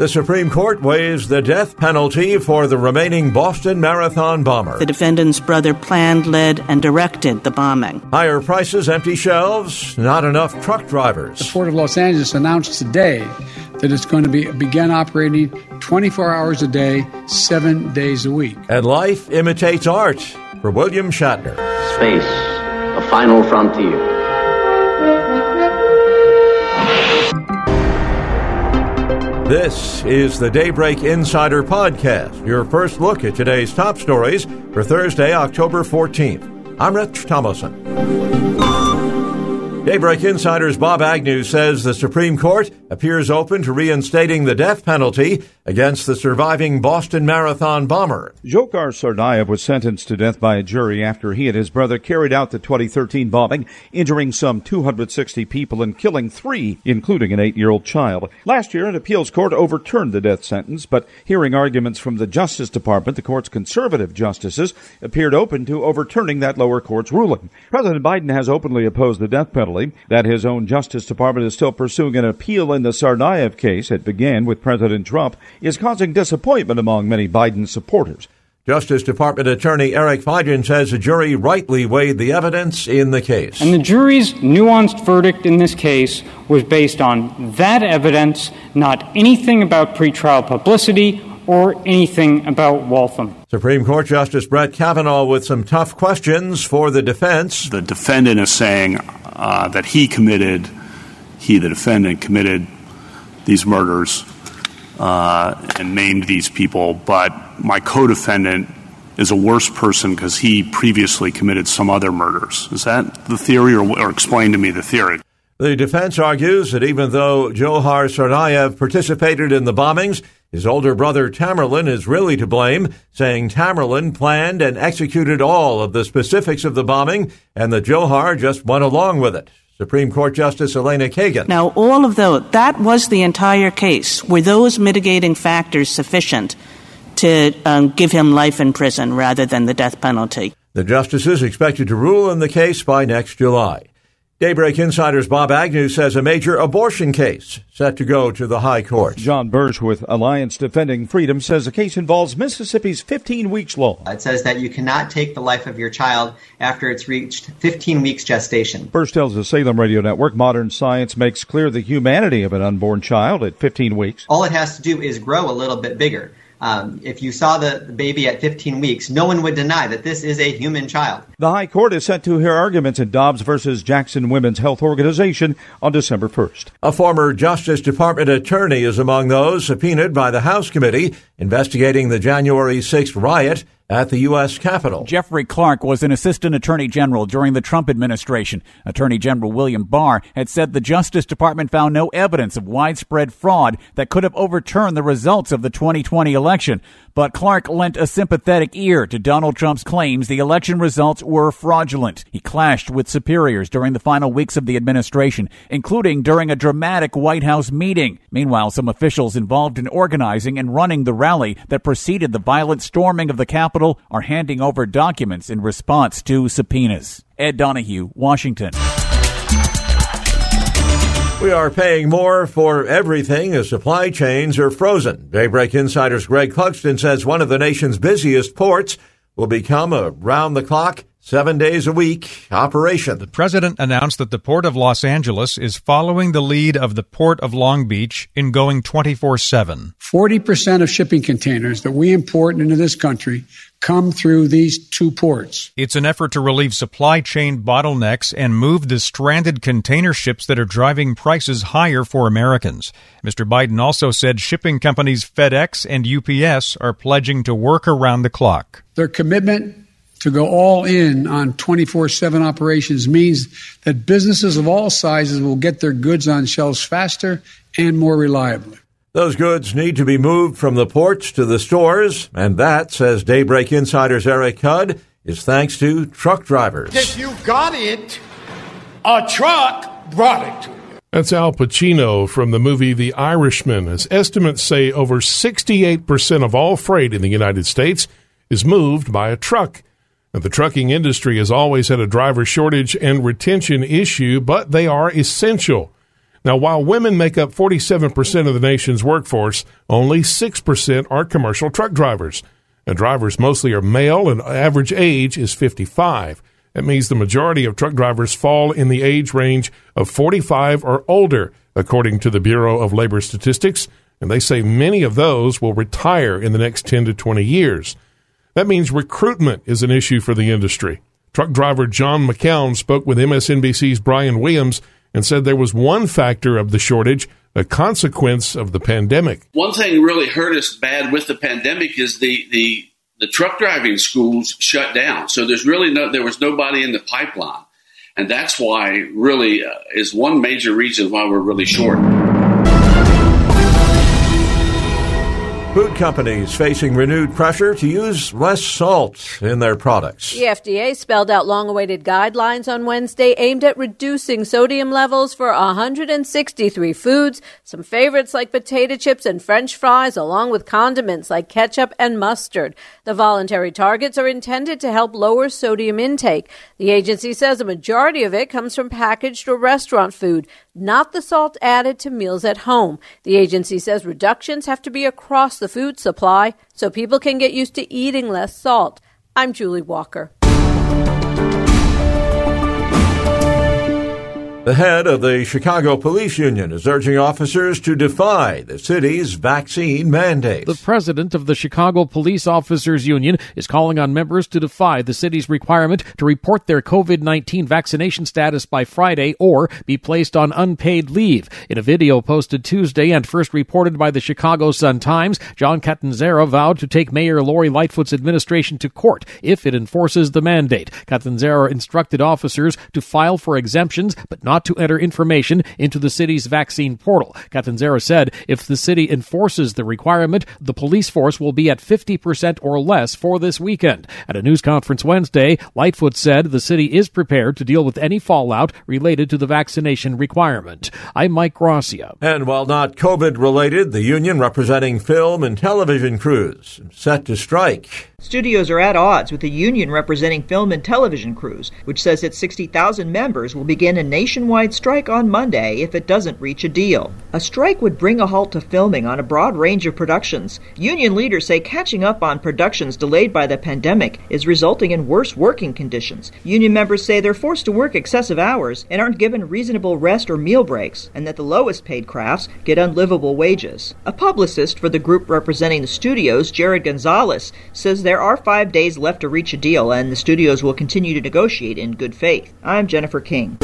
The Supreme Court weighs the death penalty for the remaining Boston Marathon bomber. The defendant's brother planned, led, and directed the bombing. Higher prices, empty shelves, not enough truck drivers. The Port of Los Angeles announced today that it's going to be begin operating 24 hours a day, seven days a week. And life imitates art for William Shatner. Space, the final frontier. This is the Daybreak Insider Podcast, your first look at today's top stories for Thursday, October 14th. I'm Rich Thomason. Daybreak Insider's Bob Agnew says the Supreme Court appears open to reinstating the death penalty against the surviving Boston Marathon bomber. Dzhokhar Tsarnaev was sentenced to death by a jury after he and his brother carried out the 2013 bombing, injuring some 260 people and killing three, including an eight-year-old child. Last year, an appeals court overturned the death sentence, but hearing arguments from the Justice Department, the court's conservative justices appeared open to overturning that lower court's ruling. President Biden has openly opposed the death penalty that his own Justice Department is still pursuing an appeal in the Tsarnaev case it began with President Trump is causing disappointment among many Biden supporters. Justice Department Attorney Eric Feigin says the jury rightly weighed the evidence in the case. And the jury's nuanced verdict in this case was based on that evidence, not anything about pretrial publicity or anything about Waltham. Supreme Court Justice Brett Kavanaugh with some tough questions for the defense. The defendant is saying uh, that he committed, he, the defendant, committed these murders Uh, and named these people, but my co defendant is a worse person because he previously committed some other murders. Is that the theory, or, or explain to me the theory? The defense argues that even though Dzhokhar Tsarnaev participated in the bombings, his older brother Tamerlan is really to blame, saying Tamerlan planned and executed all of the specifics of the bombing and that Dzhokhar just went along with it. Supreme Court Justice Elena Kagan. Now, all of those, that was the entire case. Were those mitigating factors sufficient to um, give him life in prison rather than the death penalty? The justices expected to rule in the case by next July. Daybreak Insider's Bob Agnew says a major abortion case set to go to the High Court. John Bursch with Alliance Defending Freedom says the case involves Mississippi's 15 weeks law. It says that you cannot take the life of your child after it's reached 15 weeks gestation. Bursch tells the Salem Radio Network modern science makes clear the humanity of an unborn child at 15 weeks. All it has to do is grow a little bit bigger. Um, if you saw the, the baby at 15 weeks, no one would deny that this is a human child. The High Court is set to hear arguments in Dobbs versus Jackson Women's Health Organization on December 1st. A former Justice Department attorney is among those subpoenaed by the House committee investigating the January 6th riot at the U.S. Capitol. Jeffrey Clark was an assistant attorney general during the Trump administration. Attorney General William Barr had said the Justice Department found no evidence of widespread fraud that could have overturned the results of the 2020 election. But Clark lent a sympathetic ear to Donald Trump's claims the election results were fraudulent. He clashed with superiors during the final weeks of the administration, including during a dramatic White House meeting. Meanwhile, some officials involved in organizing and running the rally that preceded the violent storming of the Capitol are handing over documents in response to subpoenas. Ed Donahue, Washington. We are paying more for everything as supply chains are frozen. Daybreak Insider's Greg Clugston says one of the nation's busiest ports will become a round the clock, seven days a week operation. The president announced that the Port of Los Angeles is following the lead of the Port of Long Beach in going 24 7. 40% of shipping containers that we import into this country come through these two ports. It's an effort to relieve supply chain bottlenecks and move the stranded container ships that are driving prices higher for Americans. Mr. Biden also said shipping companies FedEx and UPS are pledging to work around the clock. Their commitment to go all in on 24 7 operations means that businesses of all sizes will get their goods on shelves faster and more reliably. Those goods need to be moved from the ports to the stores, and that, says Daybreak Insider's Eric Hudd, is thanks to truck drivers. If you got it, a truck brought it to you. That's Al Pacino from the movie The Irishman. As estimates say, over 68% of all freight in the United States is moved by a truck. The trucking industry has always had a driver shortage and retention issue, but they are essential. Now, while women make up 47% of the nation's workforce, only 6% are commercial truck drivers. And drivers mostly are male, and average age is 55. That means the majority of truck drivers fall in the age range of 45 or older, according to the Bureau of Labor Statistics, and they say many of those will retire in the next 10 to 20 years. That means recruitment is an issue for the industry. Truck driver John McCown spoke with MSNBC's Brian Williams and said there was one factor of the shortage, a consequence of the pandemic. One thing really hurt us bad with the pandemic is the, the, the truck driving schools shut down. So there's really no, there was nobody in the pipeline. And that's why really uh, is one major reason why we're really short. Food companies facing renewed pressure to use less salt in their products. The FDA spelled out long awaited guidelines on Wednesday aimed at reducing sodium levels for 163 foods. Some favorites like potato chips and french fries, along with condiments like ketchup and mustard. The voluntary targets are intended to help lower sodium intake. The agency says a majority of it comes from packaged or restaurant food, not the salt added to meals at home. The agency says reductions have to be across the food supply so people can get used to eating less salt. I'm Julie Walker. The head of the Chicago Police Union is urging officers to defy the city's vaccine mandate. The president of the Chicago Police Officers Union is calling on members to defy the city's requirement to report their COVID 19 vaccination status by Friday or be placed on unpaid leave. In a video posted Tuesday and first reported by the Chicago Sun Times, John Catanzara vowed to take Mayor Lori Lightfoot's administration to court if it enforces the mandate. Catanzara instructed officers to file for exemptions but not to enter information into the city's vaccine portal. Catanzara said if the city enforces the requirement, the police force will be at 50% or less for this weekend. At a news conference Wednesday, Lightfoot said the city is prepared to deal with any fallout related to the vaccination requirement. I'm Mike Gracia. And while not COVID related, the union representing film and television crews set to strike. Studios are at odds with the union representing film and television crews, which says its 60,000 members will begin a nationwide strike on Monday if it doesn't reach a deal. A strike would bring a halt to filming on a broad range of productions. Union leaders say catching up on productions delayed by the pandemic is resulting in worse working conditions. Union members say they're forced to work excessive hours and aren't given reasonable rest or meal breaks, and that the lowest paid crafts get unlivable wages. A publicist for the group representing the studios, Jared Gonzalez, says there are five days left to reach a deal, and the studios will continue to negotiate in good faith. I'm Jennifer King.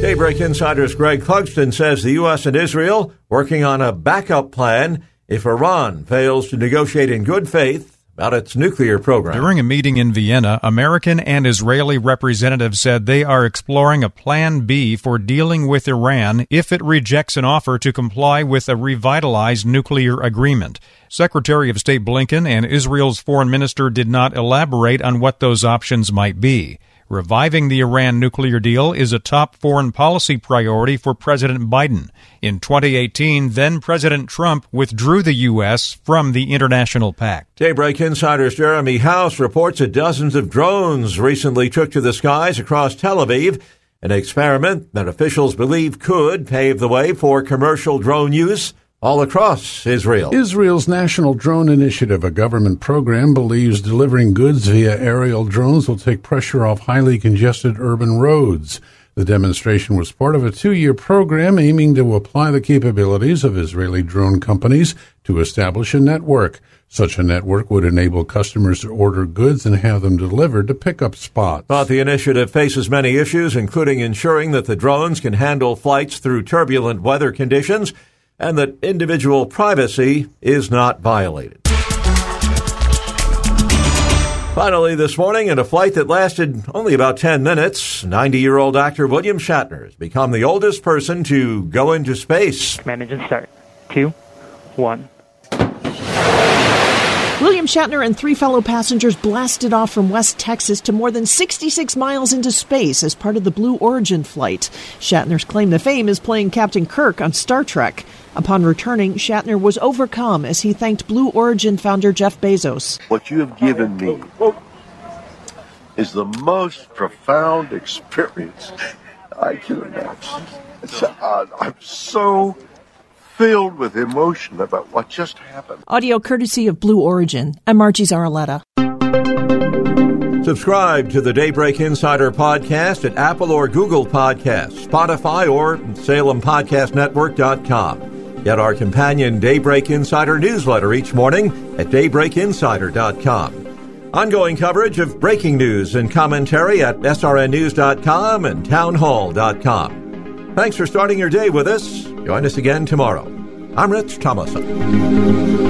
Daybreak Insider's Greg Clugston says the U.S. and Israel working on a backup plan if Iran fails to negotiate in good faith about its nuclear program. During a meeting in Vienna, American and Israeli representatives said they are exploring a plan B for dealing with Iran if it rejects an offer to comply with a revitalized nuclear agreement. Secretary of State Blinken and Israel's foreign minister did not elaborate on what those options might be. Reviving the Iran nuclear deal is a top foreign policy priority for President Biden. In 2018, then President Trump withdrew the U.S. from the international pact. Daybreak Insider's Jeremy House reports that dozens of drones recently took to the skies across Tel Aviv, an experiment that officials believe could pave the way for commercial drone use all across Israel. Israel's National Drone Initiative, a government program, believes delivering goods via aerial drones will take pressure off highly congested urban roads. The demonstration was part of a two year program aiming to apply the capabilities of Israeli drone companies to establish a network. Such a network would enable customers to order goods and have them delivered to pickup spots. But the initiative faces many issues, including ensuring that the drones can handle flights through turbulent weather conditions and that individual privacy is not violated. Finally, this morning, in a flight that lasted only about 10 minutes, 90 year old actor William Shatner has become the oldest person to go into space. Command engine start. Two, one. William Shatner and three fellow passengers blasted off from West Texas to more than 66 miles into space as part of the Blue Origin flight. Shatner's claim to fame is playing Captain Kirk on Star Trek. Upon returning, Shatner was overcome as he thanked Blue Origin founder Jeff Bezos. What you have given me is the most profound experience I can imagine. Uh, I'm so filled with emotion about what just happened. Audio courtesy of Blue Origin. I'm Margie Zaraletta. Subscribe to the Daybreak Insider podcast at Apple or Google Podcasts, Spotify, or SalemPodcastNetwork.com. Get our companion Daybreak Insider newsletter each morning at DaybreakInsider.com. Ongoing coverage of breaking news and commentary at SRNNews.com and TownHall.com. Thanks for starting your day with us. Join us again tomorrow. I'm Rich Thomason.